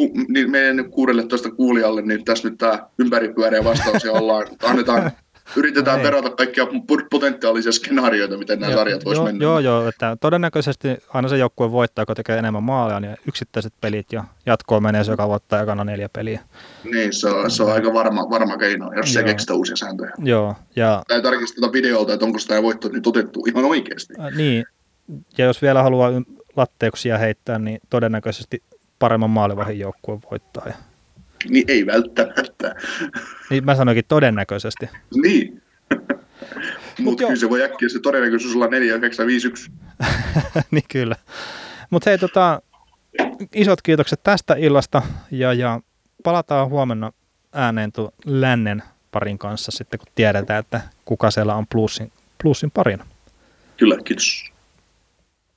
meidän 16 kuulijalle niin tässä nyt tämä ympäripyöreä vastaus ja ollaan, annetaan, yritetään Ei. perata kaikkia potentiaalisia skenaarioita, miten nämä Joo, sarjat voisi joo, mennä. Joo, joo, että todennäköisesti aina se joukkue voittaa, kun tekee enemmän maaleja, niin yksittäiset pelit ja jatkoon menee se, joka voittaa ekana neljä peliä. Niin, se on, se on aika varma, varma keino, jos se Joo. keksitä uusia sääntöjä. Joo, ja Tai tarkisteta videolta, että onko tämä voitto nyt otettu ihan oikeasti. äh, niin, ja jos vielä haluaa latteuksia heittää, niin todennäköisesti paremman maalivahin joukkue voittaa. Ja, Niin ei välttämättä. niin mä sanoinkin todennäköisesti. niin. Mut Mutta joo. kyllä se voi äkkiä se todennäköisyys olla 4, 9, 5, 1. niin kyllä. Mutta hei, tota, isot kiitokset tästä illasta ja, ja palataan huomenna ääneen tuon lännen parin kanssa sitten, kun tiedetään, että kuka siellä on plussin, plussin parina. Kyllä, kiitos.